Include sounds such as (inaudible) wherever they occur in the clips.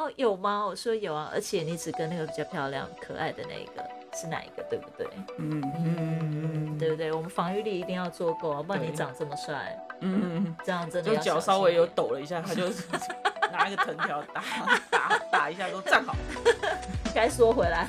哦，有吗？我说有啊，而且你只跟那个比较漂亮、可爱的那一个是哪一个，对不对？嗯嗯对不对？我们防御力一定要做够啊，不然你对长这么帅，嗯，这样真的 (laughs) 就脚稍微有抖了一下，他就 (laughs) 拿一个藤条打打打一下，说站好。(laughs) 该说回来。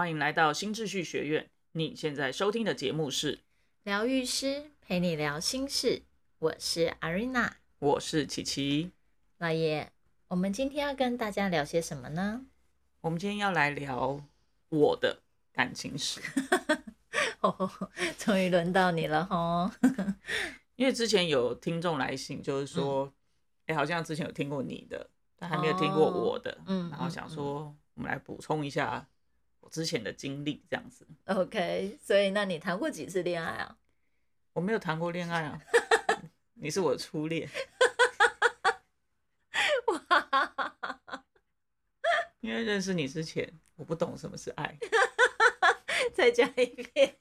欢迎来到新秩序学院。你现在收听的节目是，疗愈师陪你聊心事，我是 Arena 我是琪琪。老爷。我们今天要跟大家聊些什么呢？我们今天要来聊我的感情史，(laughs) 哦，终于轮到你了吼。因为之前有听众来信，就是说，哎、好像之前有听过你的，但还没有听过我的，嗯然后想说我们来补充一下我之前的经历，这样子。OK，所以那你谈过几次恋爱啊？我没有谈过恋爱啊，(laughs) 你是我的初恋，哇。因为认识你之前，我不懂什么是爱，(laughs) 再讲一遍，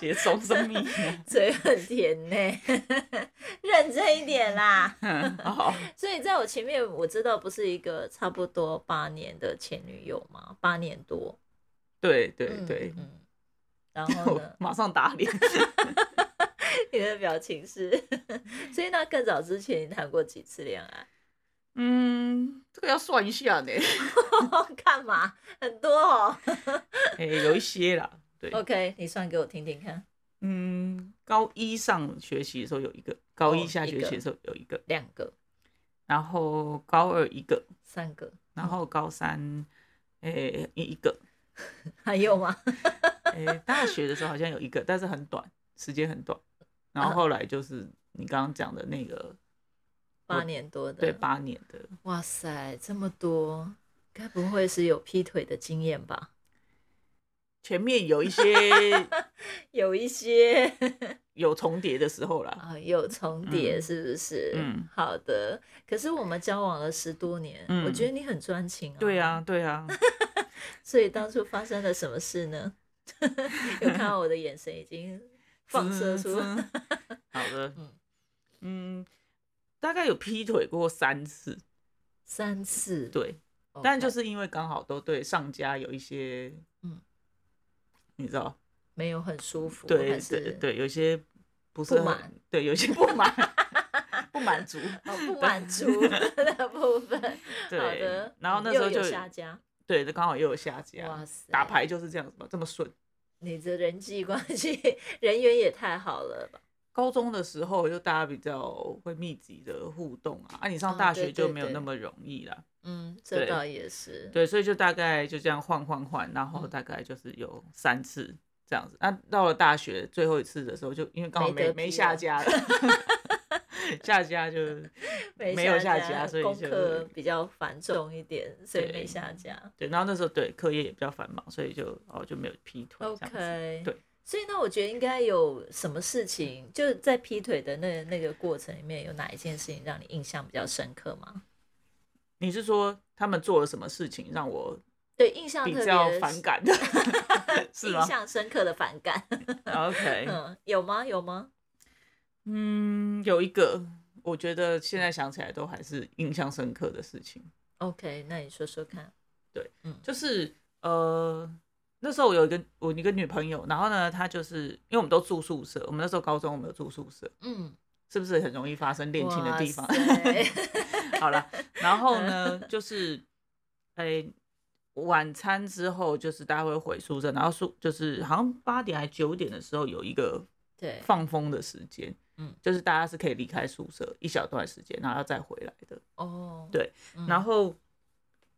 写松生命。(laughs) 嘴很甜呢，(laughs) 认真一点啦。(laughs) 所以在我前面，我知道不是一个差不多八年的前女友吗？八年多。对对嗯对，嗯。然后？马上打脸。你的表情是，所以那更早之前你谈过几次恋爱？嗯，这个要算一下呢。干嘛？很多哦。哎、有一些啦，对，OK，你算给我听听看。嗯，高一上学期的时候有一个，高一下学期的时候有一个，两个、然后高二一个，三个，然后高三，诶、一一个，(laughs) 还有吗？(laughs) 诶、大学的时候好像有一个，但是很短，时间很短。然后后来就是你刚刚讲的那个，八年多的。对，八年的，哇塞，这么多，该不会是有劈腿的经验吧？前面有一些 (laughs) 有一些 (laughs) 有重叠的时候啦。啊，有重叠，嗯是不是？嗯，好的。可是我们交往了十多年，嗯我觉得你很专情啊。对啊，，对啊，(laughs) 所以当初发生了什么事呢？有看到我的眼神已经放射出好的嗯，嗯，大概有劈腿过三次，三次，对但就是因为刚好都对上家有一些，嗯你知道，没有很舒服，对对对，有些不是满，对，有些 (laughs) 不满，不满足，(laughs) 哦不满足 (laughs) 的部分。好对的，，然后那时候就下家，对，刚好又有下家哇，塞，打牌就是这样子嘛，这么顺。你的人际关系人缘也太好了吧？高中的时候就大家比较会密集的互动啊，啊，你上哦大学就没有那么容易啦。嗯，这对倒也是。对，所以就大概就这样换换换，然后嗯大概就是有三次这样子。那、到了大学最后一次的时候，就因为刚好没没下家了，(laughs) 下家就 (laughs) 没有下家，所以功就课比较繁重一点，所以对没下家。对。然后那时候对课业也比较繁忙，所以就哦就没有劈腿这样子。OK，对。所以呢，我觉得应该有什么事情，就是在劈腿的那那个过程里面，有哪一件事情让你印象比较深刻吗？你是说他们做了什么事情让我对，印象比较反感的？(laughs) 是吗印象深刻的反感。(laughs) OK，嗯，有吗？有吗？嗯，有一个我觉得现在想起来都还是印象深刻的事情。OK，那你说说看。对，嗯就是呃，那时候我有一个我一个女朋友，然后呢，她就是因为我们都住宿舍，我们那时候高中我们有住宿舍，嗯，是不是很容易发生恋情的地方 (laughs) 好了，然后呢，就是诶、晚餐之后就是大家会回宿舍，然后宿就是好像八点还九点的时候有一个对，放风的时间，嗯就是大家是可以离开宿舍一小段时间，然后要再回来的。哦，对嗯，然后，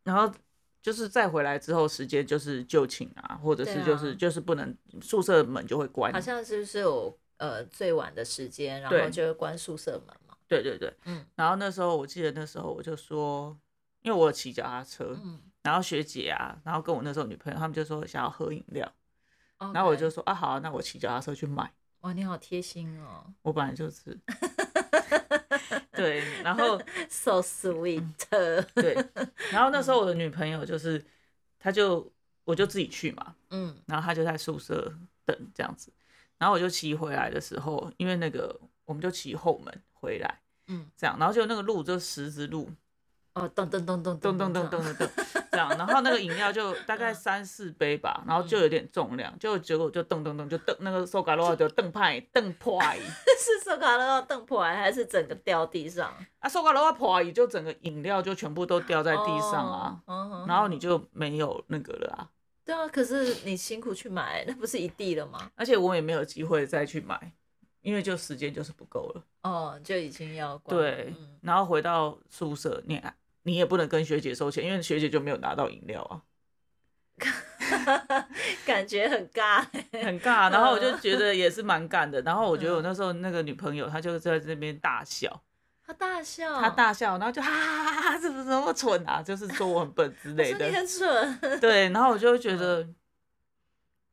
然后就是再回来之后，时间就是就寝啊，或者是就是、就是不能宿舍门就会关好。像是不是有呃最晚的时间，然后就会关宿舍门嘛？对对对，嗯。然后那时候我记得那时候我就说，因为我有骑脚踏车，嗯，然后学姐啊，然后跟我那时候女朋友，他们就说想要喝饮料，然然后我就说啊好啊，那我骑脚踏车去买。哇，你好贴心哦。我本来就是，(laughs) 对，然后 (laughs) so sweet，对，(laughs) 然后那时候我的女朋友就是，她就我就自己去嘛，嗯。然后她就在宿舍等这样子，然后我就骑回来的时候，因为那个我们就骑后门回来，嗯，这样，然后就那个路就十字路，哦，咚咚咚咚噔噔噔噔噔噔，这样，然后那个饮料就大概三四杯吧，然后就有点重量，就结果就咚咚咚就噔那个手卡罗就蹬派蹬 (laughs) 派，是手卡乐蹬破来，还是整个掉地上？啊手嘎罗破就整个饮料就全部都掉在地上啊，然后你就没有那个了啊，对啊，可是你辛苦去买，那不是一地了吗？而且我也没有机会再去买，因为就时间就是不够了。哦，就已经要关对嗯，然后回到宿舍，你你也不能跟学姐收钱，因为学姐就没有拿到饮料啊，感觉很尬欸。很尬。然后我就觉得也是蛮尬的。然后我觉得我那时候那个女朋友，她就在这边大笑，她大笑，她大笑，然后就哈哈哈哈，怎么这么蠢啊？就是说我很笨之类的。说你很蠢。对，然后我就会觉得，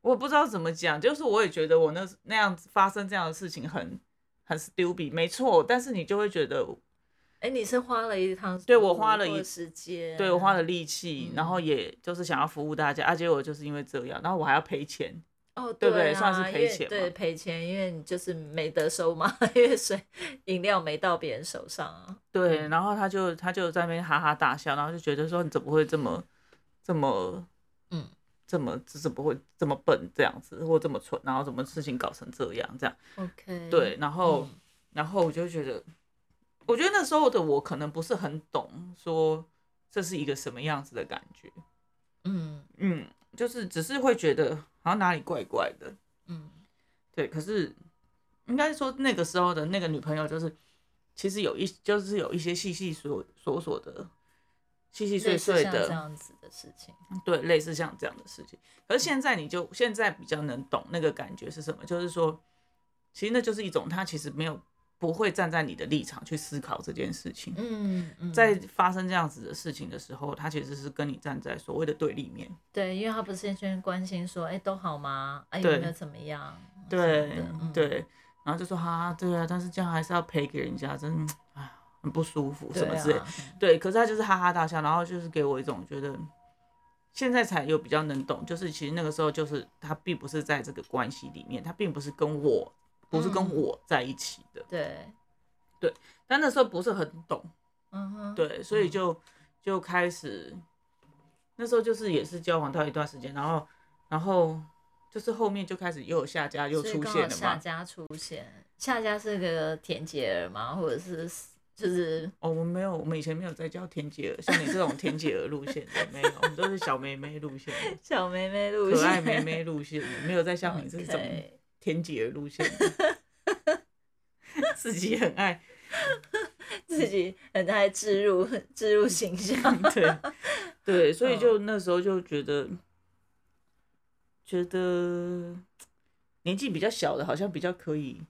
我不知道怎么讲，就是我也觉得我那那样子发生这样的事情很很 stupid，没错。但是你就会觉得，哎，你是花了一趟，对我花了一时间，对我花了力气，嗯然后也就是想要服务大家，啊，结果就是因为这样，然后我还要赔钱。哦，对不对啊算是赔钱对，赔钱，因为你就是没得收嘛，(laughs) 因为水饮料没到别人手上啊。对，然后他就他就在那边哈哈大笑，然后就觉得说你怎么会这么这么嗯这么怎么会这么笨这样子，或这么蠢，然后怎么事情搞成这样这样？OK，对，然后、嗯然后我就觉得，我觉得那时候的我可能不是很懂说这是一个什么样子的感觉，嗯嗯，就是只是会觉得好像哪里怪怪的，嗯对，可是应该说那个时候的那个女朋友，就是其实有一就是有一些细细琐琐琐的、细细碎碎的这，样子的事情。对，类似像这样的事情。可是现在你就现在比较能懂那个感觉是什么，就是说，其实那就是一种他其实没有不会站在你的立场去思考这件事情。嗯嗯，在发生这样子的事情的时候，他其实是跟你站在所谓的对立面。对，因为他不是先关心说，哎，都好吗？哎，有没有怎么样？对对，然后就说哈，对啊，但是这样还是要赔给人家，真的哎很不舒服什么之类的。对啊对，可是他就是哈哈大笑，然后就是给我一种觉得，现在才有比较能懂，就是其实那个时候就是他并不是在这个关系里面，他并不是跟我，不是跟嗯我在一起的，对，对但那时候不是很懂，嗯哼，对，所以就就开始，那时候就是也是交往到一段时间，然后然后就是后面就开始又有下家又出现了嘛，下家出现，下家是个田姐儿吗？或者是就是哦，我们没有，我们以前没有在教田姐儿，像你这种田姐儿路线的没有，我们都是小妹妹路线。(laughs) 小妹妹路线可，爱妹妹路线，没有在像你这种天姐儿路线的，(laughs) 自己很爱，(laughs) 自己很爱植入植入形象。对对，所以嗯就那时候就觉得，觉得年纪比较小的，好像比较可以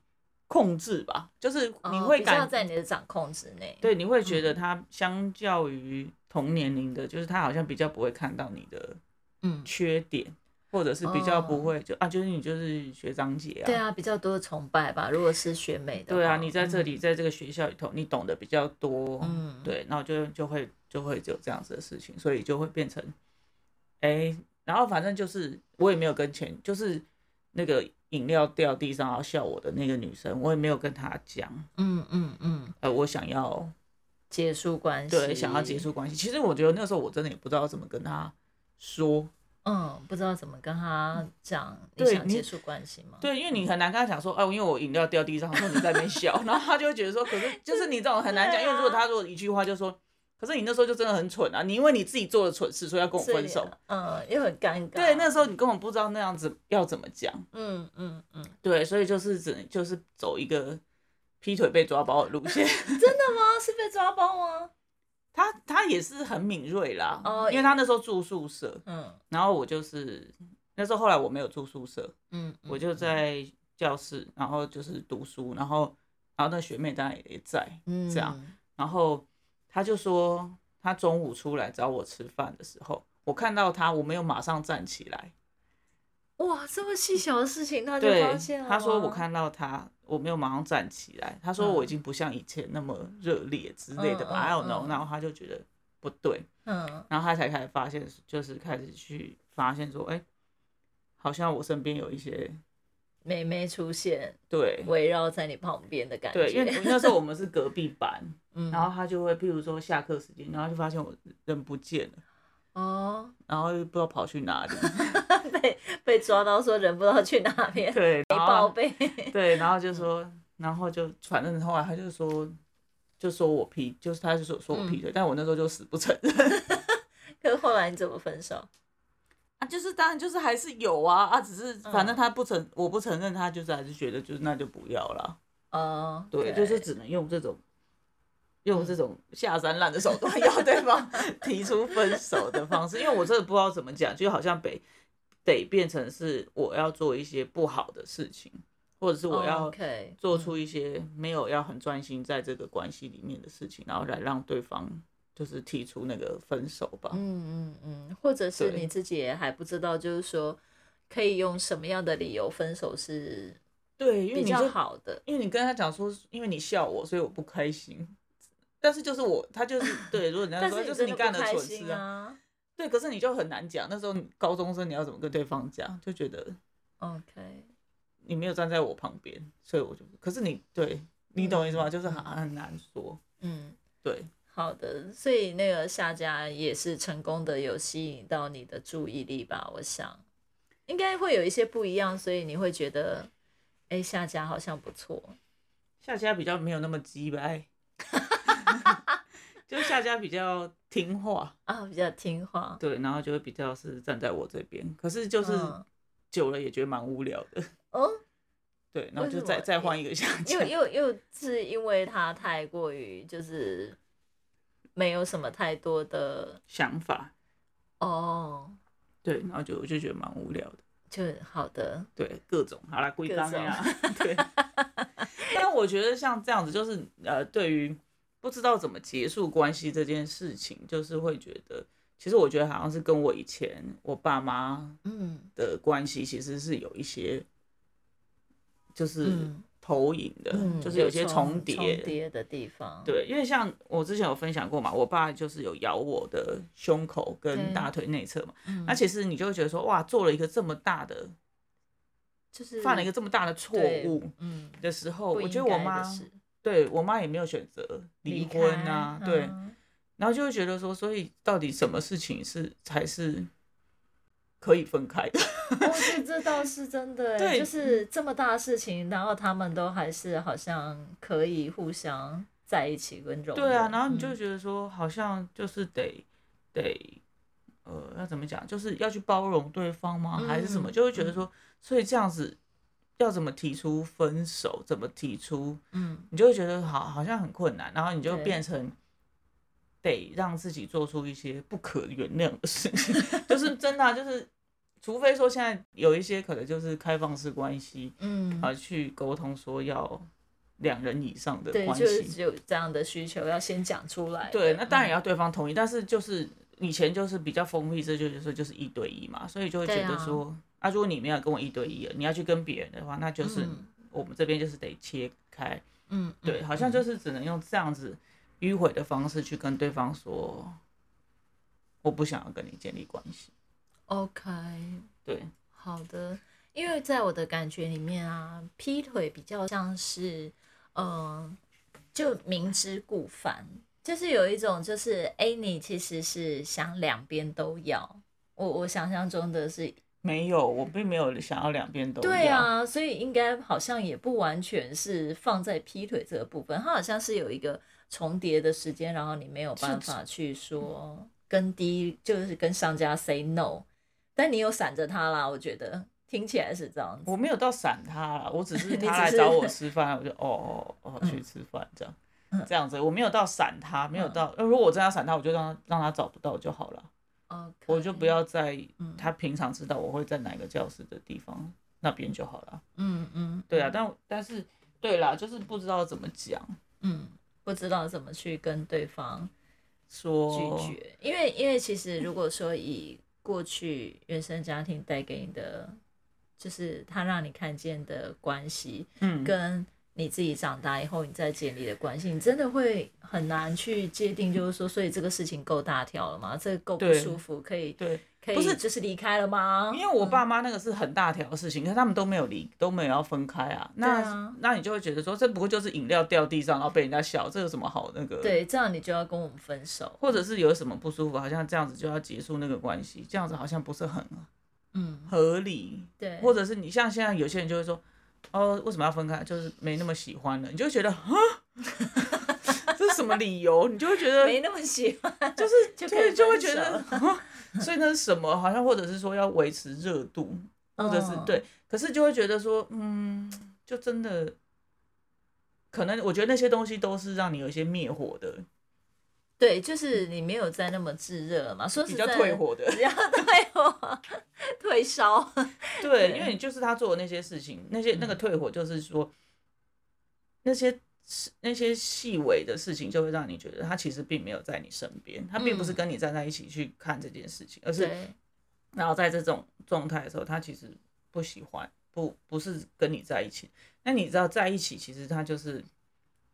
控制吧，就是你哦会感，在你的掌控之内。对，你会觉得嗯。他相较于同年龄的，就是他好像比较不会看到你的嗯，缺点，或者是比较不哦。会就啊，就是你就是学长姐啊，对啊，比较多的崇拜吧。如果是学妹的话，对啊，你在这里，在这个学校里头，你懂得比较多，嗯，对，然后就就会就会有这样子的事情，所以就会变成，哎、然后反正就是我也没有跟前，就是那个饮料掉地上然后笑我的那个女生，我也没有跟她讲，嗯嗯嗯，呃，我想要结束关系，对想要结，束关系。其实我觉得那时候我真的也不知道怎么跟她说，嗯，不知道怎么跟她讲你想结束关系吗？对，因为你很难跟她讲说，哦、因为我饮料掉地上，说你在那边笑，(laughs) 然后她就会觉得说，可是就是你这种很难讲，啊因为如果她如果一句话就说。可是你那时候就真的很蠢啊！你因为你自己做了蠢事，所以要跟我分手。嗯，又很尴尬。对，那时候你根本不知道那样子要怎么讲。嗯嗯嗯，对，所以就是只能就是走一个劈腿被抓包的路线。(laughs) 真的吗？是被抓包吗？他他也是很敏锐啦，哦因为他那时候住宿舍，嗯然后我就是那时候后来我没有住宿舍，嗯，嗯我就在教室，然后就是读书，然后然后那学妹当然也在，嗯这样然后他就说他中午出来找我吃饭的时候，我看到他，我没有马上站起来。哇，这么细小的事情他就对发现了，他说我，看到他，我没有马上站起来。他说我已经不像以前那么热烈之类的吧、嗯 i 嗯 don't know。嗯然后他就觉得不对，嗯然后他才开始发现，就是开始去发现说，哎、好像我身边有一些妹妹出现，对围绕在你旁边的感觉。对，因为那时候我们是隔壁班，(laughs) 嗯然后他就会譬如说下课时间，然后就发现我人不见了，哦，然后又不知道跑去哪里，被被抓到说人不知道去哪边，(laughs) 对，没报备。对，然后就说，然后就反正后来他就说，就说我劈，就是他就说说我劈腿，但我那时候就死不承认。(laughs) (laughs) 可是后来你怎么分手？啊，就是当然就是还是有啊啊，只是反正嗯他不承，我不承认，他就是还是觉得就是那就不要了，哦，对，就是只能用这种。用这种下三滥的手段要对方 (laughs) 提出分手的方式，因为我真的不知道怎么讲，就好像得得变成是我要做一些不好的事情，或者是我要做出一些没有要很专心在这个关系里面的事情，然后来让对方就是提出那个分手吧。嗯嗯嗯，或者是你自己也还不知道，就是说可以用什么样的理由分手是对，因为比较你就好的。因为你跟他讲说，因为你笑我，所以我不开心。但是就是我，他就是 (laughs) 对，如果人家但说就是是你干的蠢事啊，啊。对，可是你就很难讲。那时候你高中生你要怎么跟对方讲，就觉得 OK，你没有站在我旁边，所以我就，可是你对你懂意思吗？嗯就是很很难说，嗯，对。好的，所以那个下家也是成功的有吸引到你的注意力吧？我想应该会有一些不一样，所以你会觉得，哎，下家好像不错。下家比较没有那么鸡掰，(laughs) (laughs) 就是夏家比较听话，啊，比较听话。对，然后就会比较是站在我这边，可是就是嗯久了也觉得蛮无聊的，哦，(laughs) 对，然后就再再换一个夏家，(laughs) 又又又是因为他太过于就是没有什么太多的想法，哦，对，然后就我就觉得蛮无聊的，就好的，对，各种好啦，归各刚呀，对。但我觉得像这样子，就是呃，对于不知道怎么结束关系这件事情，就是会觉得，其实我觉得好像是跟我以前我爸妈嗯的关系其实是有一些，就是嗯投影的，嗯，就是有些重重叠。重叠的地方。对，因为像我之前有分享过嘛，我爸就是有咬我的胸口跟大腿内侧嘛，嗯，那其实你就会觉得说，哇，做了一个这么大的，就是犯了一个这么大的错误嗯，的时候，我觉得我妈事对我妈也没有选择离婚啊，对，嗯然后就会觉得说，所以到底什么事情是才是可以分开的？(laughs) 哦，这这倒是真的欸，对就是这么大的事情，然后他们都还是好像可以互相在一起跟种对啊，然后你就觉得说，好像就是得得呃，要怎么讲，就是要去包容对方吗？还是什么？嗯就会觉得说，所以这样子要怎么提出分手，怎么提出，嗯你就会觉得好好像很困难，然后你就对变成。得让自己做出一些不可原谅的事情，(laughs) 就是真的啊、就是除非说现在有一些可能就是开放式关系，嗯，啊，去沟通说要两人以上的对，关就是系，有这样的需求要先讲出来的。对，那当然也嗯要对方同意，但是就是以前就是比较封闭，这就是说就是一对一嘛，所以就会觉得说，啊，如果你没有跟我一对一了，你要去跟别人的话，那就是嗯。我们这边就是得切开，嗯，对，嗯好像就是只能用这样子迂回的方式去跟对方说，我不想要跟你建立关系，OK，对，好的，因为在我的感觉里面啊，劈腿比较像是，嗯、就明知故犯，就是有一种就是，哎，你其实是想两边都要。我我想象中的是，没有，我并没有想要两边都对，啊，所以应该好像也不完全是放在劈腿这个部分，它好像是有一个重叠的时间，然后你没有办法去说跟第一就是跟商家 say no，但你有闪着他啦，我觉得听起来是这样子。我没有到闪他啦，我只是 (laughs) 他来找我吃饭，我就哦哦哦嗯去吃饭这样，嗯。这样子，我没有到闪他，没有嗯。到，如果我真的要闪他，我就让他让他找不到就好了我就不要在嗯。他平常知道我会在哪个教室的地方那边就好了。嗯嗯，对啊，但但是对啦，就是不知道怎么讲，嗯，不知道怎么去跟对方说拒绝，因为因为其实如果说以过去原生家庭带给你的，就是他让你看见的关系，嗯，跟你自己长大以后，你再建立的关系，你真的会很难去界定，就是说，所以这个事情够大条了吗？这个够不舒服，可以对，可不是以就是离开了吗？因为我爸妈那个是很大条的事情，可是他们都没有离，都没有要分开啊。那、啊那你就会觉得说，这不过就是饮料掉地上，然后被人家笑，这有什么好那个？，对，这样你就要跟我们分手。或者是有什么不舒服，好像这样子就要结束那个关系，这样子好像不是很嗯，合理。对，或者是你像现在有些人就会说，哦，为什么要分开？就是没那么喜欢了，你就会觉得啊，(laughs) 这是什么理由？你就会觉得 (laughs) 没那么喜欢，就是就可以对，就会觉得，啊所以那是什么？好像或者是说要维持热度，或者是嗯对，可是就会觉得说，嗯，就真的，可能我觉得那些东西都是让你有一些灭火的，对，就是你没有再那么炙热了嘛。说比较退火的比，较退火，(laughs) 退烧。对，因为你就是他做的那些事情，那些那个退火，就是说那些那些细微的事情，就会让你觉得他其实并没有在你身边，他并不是嗯跟你站在一起去看这件事情，而是，然后在这种状态的时候，他其实不喜欢，不不是跟你在一起。那你知道在一起，其实他就是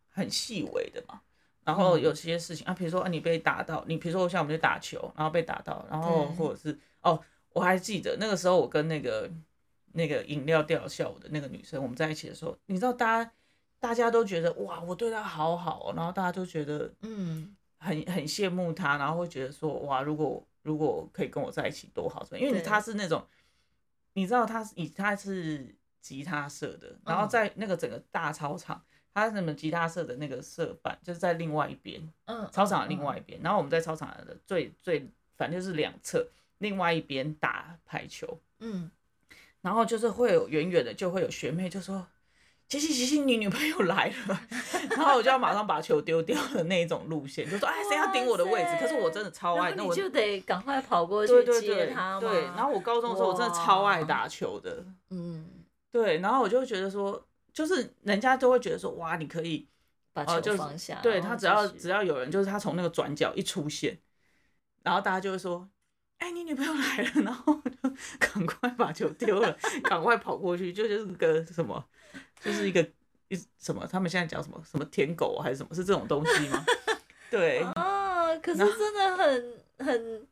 很细微的嘛。然后嗯。有些事情啊，比如说啊，你被打到，你比如说像我们去打球，然后被打到，然后或者是哦，我还记得那个时候我跟那个那个饮料掉下我的那个女生，我们在一起的时候，你知道大家大家都觉得哇，我对她好好、哦，然后大家都觉得嗯，很很羡慕她，然后会觉得说哇，如果如果可以跟我在一起多好，因为她是那种，你知道她是以她是吉他社的，然后嗯。在那个整个大操场，他什么吉他社的那个社办就是在另外一边，嗯，操场的另嗯外一边，然后我们在操场的最最反正就是两侧，另外一边打排球，嗯，然后就是会有远远的就会有学妹就说。琪琪，琪琪，你女朋友来了，(laughs) 然后我就要马上把球丢掉的那一种路线，就说哎，谁要顶我的位置？可是我真的超爱，那我就得赶快跑过去接他嘛。对。然后我高中的时候，我真的超爱打球的，嗯，对。然后我就觉得说，就是人家都会觉得说，哇，你可以，把球放下。对他只要只要有人，就是他从那个转角一出现，然后大家就会说，哎，你女朋友来了，然后就赶快把球丢了，(laughs) 赶快跑过去，就就是个什么，就是一个一什么，他们现在讲什么什么舔狗还是什么，是这种东西吗？对，啊，(laughs) 可是真的很很，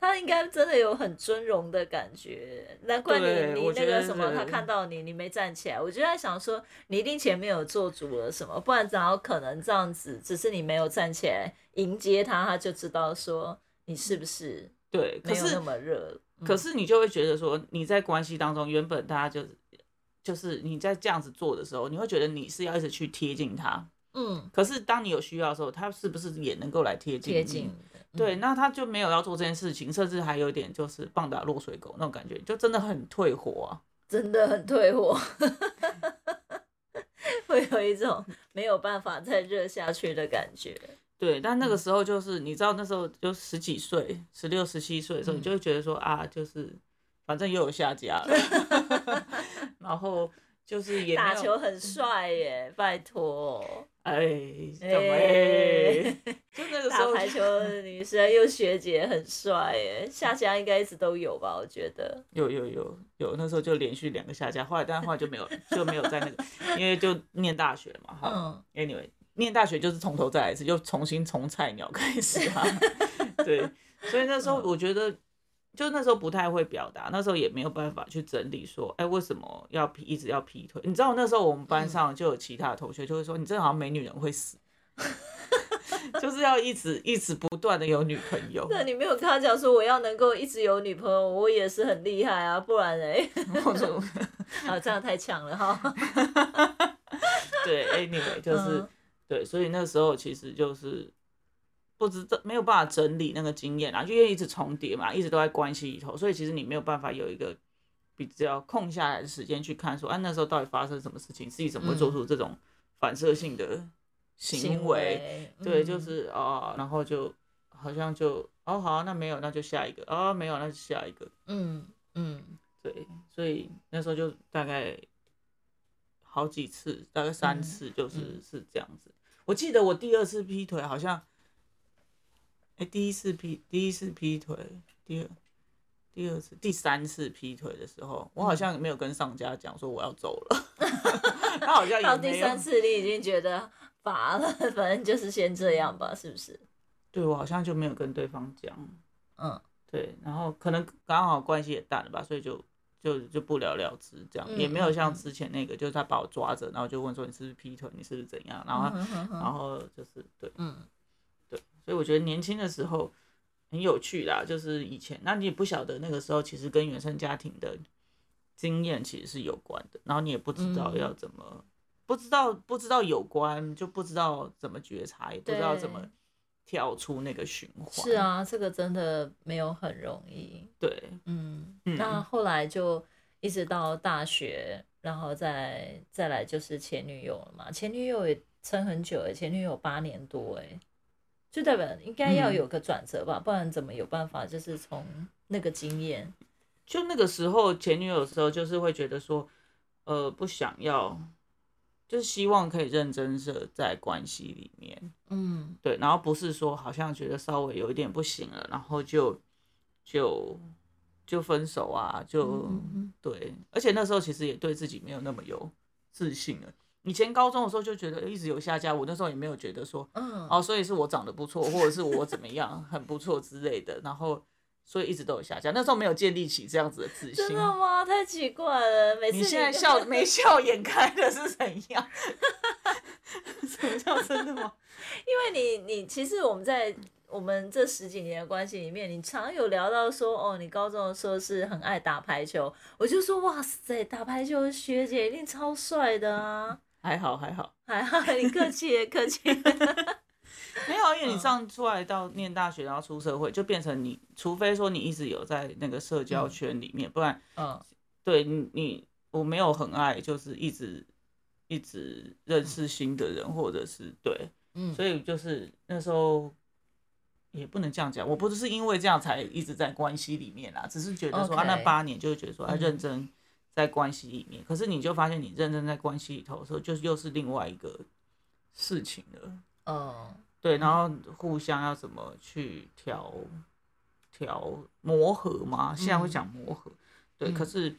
他应该真的有很尊荣的感觉，难怪你你那个什么，他看到你你没站起来，我就在想说，你一定前面有做足了什么，不然怎么可能这样子？只是你没有站起来迎接他，他就知道说你是不是对，没有那么热。可嗯是你就会觉得说，你在关系当中，原本大家就是就是你在这样子做的时候，你会觉得你是要一直去贴近他。嗯可是当你有需要的时候，他是不是也能够来贴近？贴近。的，对，嗯。那他就没有要做这件事情，甚至还有点就是棒打落水狗那种感觉，就真的很退火啊。真的很退火，(laughs) 会有一种没有办法再热下去的感觉。对，但那嗯。个时候就是你知道，那时候就十几岁、十六、十七岁的时候，你嗯。就会觉得说啊，就是反正又有下家了 (laughs) (laughs) 然后就是也打球很帅耶，拜托。哎，怎么哎哎？(laughs) 就那个时候打排球的女生又学姐很帅耶，下家应该一直都有吧？我觉得。有有有有，那时候就连续两个下架，后来但是后来就没有就没有在那个，因为就念大学嘛，哈。嗯 Anyway，念大学就是从头再来一次，就重新从菜鸟开始啊。(laughs) 对，所以那时候我觉得，就那时候不太会表达，那时候也没有办法去整理说，哎、为什么要劈，一直要劈腿？你知道那时候我们班上就有其他的同学就会说，你这好像没女人会死，(laughs) 就是要一直一直不断的有女朋友。那你没有跟他讲说我要能够一直有女朋友，我也是很厉害啊，不然嘞，(laughs) 我说 (laughs) 啊这样太强了哈。对，anyway 就是、嗯对，所以那时候其实就是不知道没有办法整理那个经验啊，因为一直重叠嘛，一直都在关系里头，所以其实你没有办法有一个比较空下来的时间去看说，啊那时候到底发生什么事情，自己怎么会做出这种反射性的行为？对，就嗯是啊、然后就好像就哦好啊、那没有，那就下一个啊、没有，那就下一个。嗯嗯对，所以那时候就大概好几次，大概三嗯次，就是、嗯是这样子。我记得我第二次劈腿好像，哎、第一次劈第一次劈腿，第二第二次、第三次劈腿的时候，我好像没有跟上家讲说我要走了，(laughs) 他好像也到第三。次你已经觉得乏了，反正就是先这样吧，是不是？对我好像就没有跟对方讲，嗯对，然后可能刚好关系也淡了吧，所以就就就不了了之，这样、嗯也没有像之前那个，就是他把我抓着，然后就问说你是不是劈腿，你是不是怎样，然后然后就是对嗯对，所以我觉得年轻的时候很有趣啦，就是以前，那你也不晓得那个时候其实跟原生家庭的经验其实是有关的，然后你也不知道嗯要怎么，不知道不知道有关，就不知道怎么觉察，也不知道怎么跳出那个循环。是，啊，这个真的没有很容易。对，嗯，嗯那后来就一直到大学，然后再再来就是前女友了嘛。前女友也撑很久哎，前女友八年多哎，就代表应该要嗯。有个转折吧，不然怎么有办法就是从那个经验，就那个时候前女友的时候，就是会觉得说，呃，不想要，就是希望可以认真的在关系里面，嗯。对，然后不是说好像觉得稍微有一点不行了，然后就就就分手啊，就、对，而且那时候其实也对自己没有那么有自信了。以前高中的时候就觉得一直有下家，我那时候也没有觉得说，嗯哦，所以是我长得不错，或者是我怎么样很不错之类的，然后所以一直都有下架。那时候没有建立起这样子的自信真。的吗？太奇怪了，每次你现在笑 (laughs) 没笑眼开的是怎样？(laughs) 什么叫真的吗？(laughs) 因为你你其实我们在我们这十几年的关系里面，你常有聊到说，哦，你高中的时候是很爱打排球，我就说，哇塞，打排球的学姐一定超帅的啊！还好还好，还好，你客气客气。(laughs) 没有，因为你嗯。上出来到念大学，然后出社会，就变成你，除非说你一直有在那个社交嗯。圈里面，不然嗯。对你你我没有很爱，就是一直一直认识新的人，或者是对，嗯，所以就是那时候也不能这样讲，我不是因为这样才一直在关系里面啦，只是觉得说啊那八年就是觉得说啊嗯。认真在关系里面，可是你就发现你认真在关系里头的时候，就是又是另外一个事情了。嗯，对，然后互相要怎么去调调磨合嘛？现在会讲磨合，对，嗯可是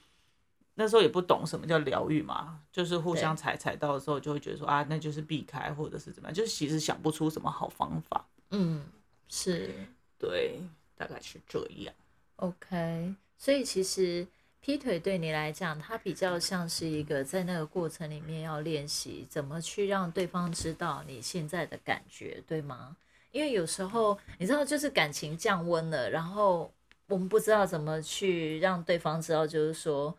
那时候也不懂什么叫疗愈嘛，就是互相踩踩到的时候，就会觉得说啊，那就是避开或者是怎么样，就是其实想不出什么好方法。嗯，是对，大概是这样。OK。所以其实劈腿对你来讲，它比较像是一个在那个过程里面要练习怎么去让对方知道你现在的感觉，对吗？因为有时候你知道，就是感情降温了，然后我们不知道怎么去让对方知道，就是说，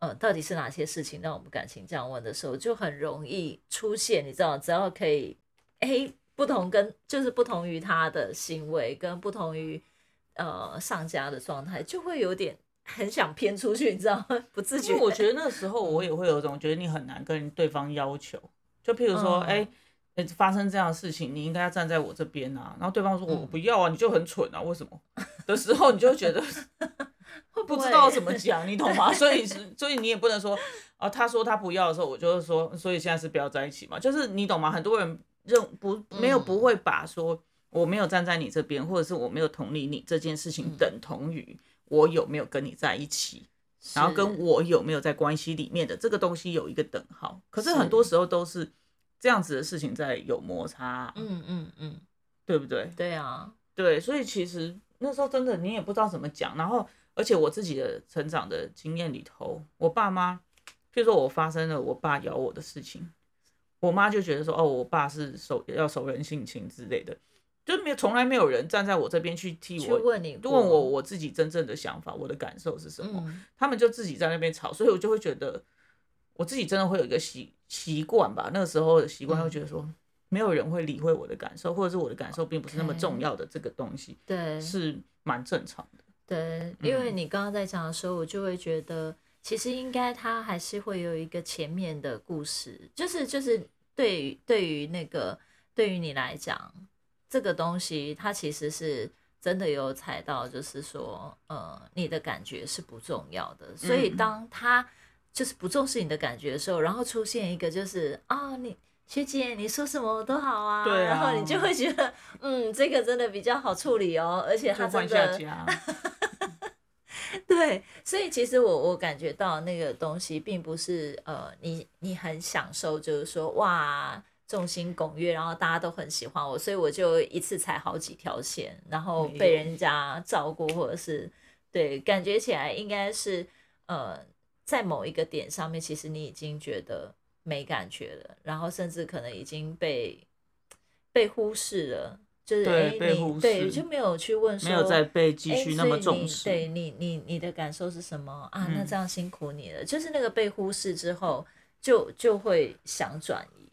呃，到底是哪些事情让我们感情降温的时候，就很容易出现，你知道，只要可以，哎，不同跟就是不同于他的行为，跟不同于呃上家的状态，就会有点很想偏出去，你知道吗？(laughs) 不自觉。因为我觉得那时候我也会有一种觉得你很难跟对方要求，就譬如说，嗯哎、欸发生这样的事情，你应该要站在我这边啊。然后对方说：“嗯我不要啊，你就很蠢啊，为什么？”的时候，你就觉得 (laughs) 会不知道怎么讲，你懂吗？所以，所以你也不能说啊，他说他不要的时候，我就是说，所以现在是不要在一起嘛。就是你懂吗？很多人认不没有嗯不会把说我没有站在你这边，或者是我没有同理你这件事情嗯等同于我有没有跟你在一起。然后跟我有没有在关系里面的这个东西有一个等号，可是是很多时候都是这样子的事情在有摩擦，嗯嗯嗯，对不对？对啊，对，所以其实那时候真的你也不知道怎么讲，然后而且我自己的成长的经验里头，我爸妈，譬如说我发生了我爸咬我的事情，我妈就觉得说哦，我爸是手要熟人性情之类的，就没有从来没有人站在我这边去替我去问你问我我自己真正的想法，我的感受是什么。嗯。他们就自己在那边吵，所以我就会觉得我自己真的会有一个习习惯吧，那个时候的习惯嗯。会觉得说，没有人会理会我的感受，或者是我的感受并不是那么重要的这个东西对。是蛮正常的。对，因为嗯。你刚刚在讲的时候，我就会觉得，其实应该他还是会有一个前面的故事，就是就是对于对于那个对于你来讲，这个东西它其实是真的有踩到，就是说，呃，你的感觉是不重要的，所以嗯当他就是不重视你的感觉的时候，然后出现一个就是啊，你学姐你说什么都好啊，对啊。然后你就会觉得，嗯，这个真的比较好处理哦，而且他真的，(laughs) 对，所以其实我我感觉到那个东西并不是呃，你你很享受，就是说哇众星拱月，然后大家都很喜欢我，所以我就一次踩好几条线，然后被人家照顾，或者是对，感觉起来应该是呃，在某一个点上面，其实你已经觉得没感觉了，然后甚至可能已经被被忽视了。就是哎，你对就没有去问说，没有再被继续那么重视。对你，你你的感受是什么啊？那这样辛苦你了。就是那个被忽视之后，就就会想转移。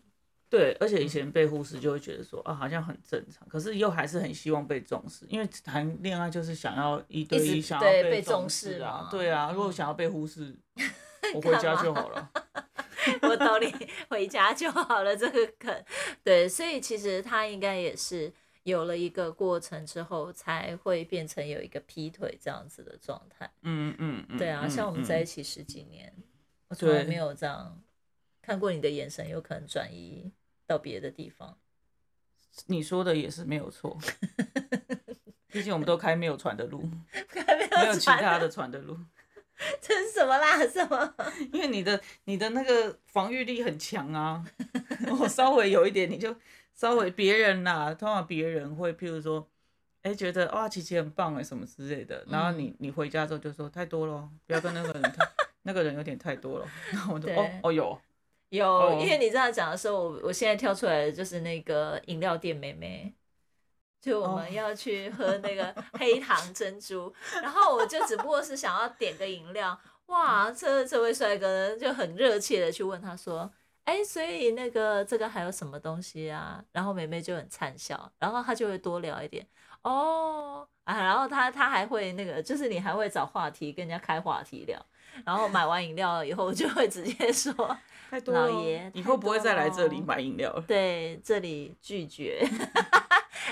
对，而且以前被忽视就会觉得说啊，好像很正常，可是又还是很希望被重视，因为谈恋爱就是想要一对一，想要被重视啊。对啊，如果想要被忽视，(laughs) 我回家就好了。(laughs) 我懂你，回家就好了。这个梗，对，所以其实他应该也是。有了一个过程之后，才会变成有一个劈腿这样子的状态。嗯嗯，对啊，像我们在一起十几年，我从来没有这样看过你的眼神，有可能转移到别的地方。(laughs) 你说的也是没有错，毕竟我们都开没有船的路，(laughs) 没有其他的船的路。(laughs) 这是什么啦？什么？因为你的你的那个防御力很强啊，我稍微有一点你就。稍微别人呐，通常别人会，譬如说，哎，觉得哇，琪琪很棒哎，什么之类的。然后你你回家之后就说太多了，不要跟那个人，那个人有点太多了。然后我就哦哦有有，因为你这样讲的时候，我我现在跳出来的就是那个饮料店妹妹，就我们要去喝那个 (laughs) 黑糖珍珠，然后我就只不过是想要点个饮料，哇，这这位帅哥就很热切的去问他说。哎，所以那个这个还有什么东西啊？然后妹妹就很灿笑，然后她就会多聊一点。哦啊，然后她她还会那个，就是你还会找话题跟人家开话题聊，然后买完饮料以后就会直接说，(laughs) 老爷以后不会再来这里买饮料了。(laughs) 对，这里拒绝。(laughs)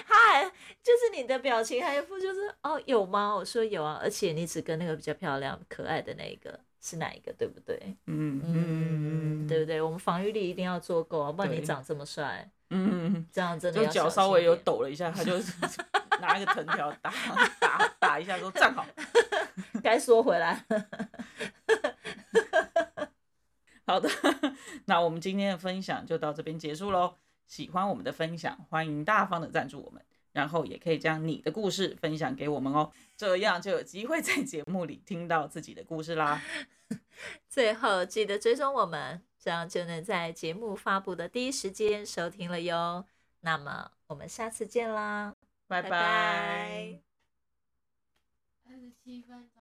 他还就是你的表情还一副就是哦有吗？我说有啊，而且你只跟那个比较漂亮可爱的那一个。是哪一个，对不对？嗯嗯，对不对？我们防御力一定要做够啊，不然你长这么帅，嗯，这样真的。就脚稍微有抖了一下，他就拿一个藤条打打打一下，说站好，该说回来。(laughs) 好的，那我们今天的分享就到这边结束喽。喜欢我们的分享，欢迎大方的赞助我们。然后也可以将你的故事分享给我们哦，这样就有机会在节目里听到自己的故事啦。(laughs) 最后记得追踪我们，这样就能在节目发布的第一时间收听了哟。那么我们下次见啦，拜拜。二十七分钟。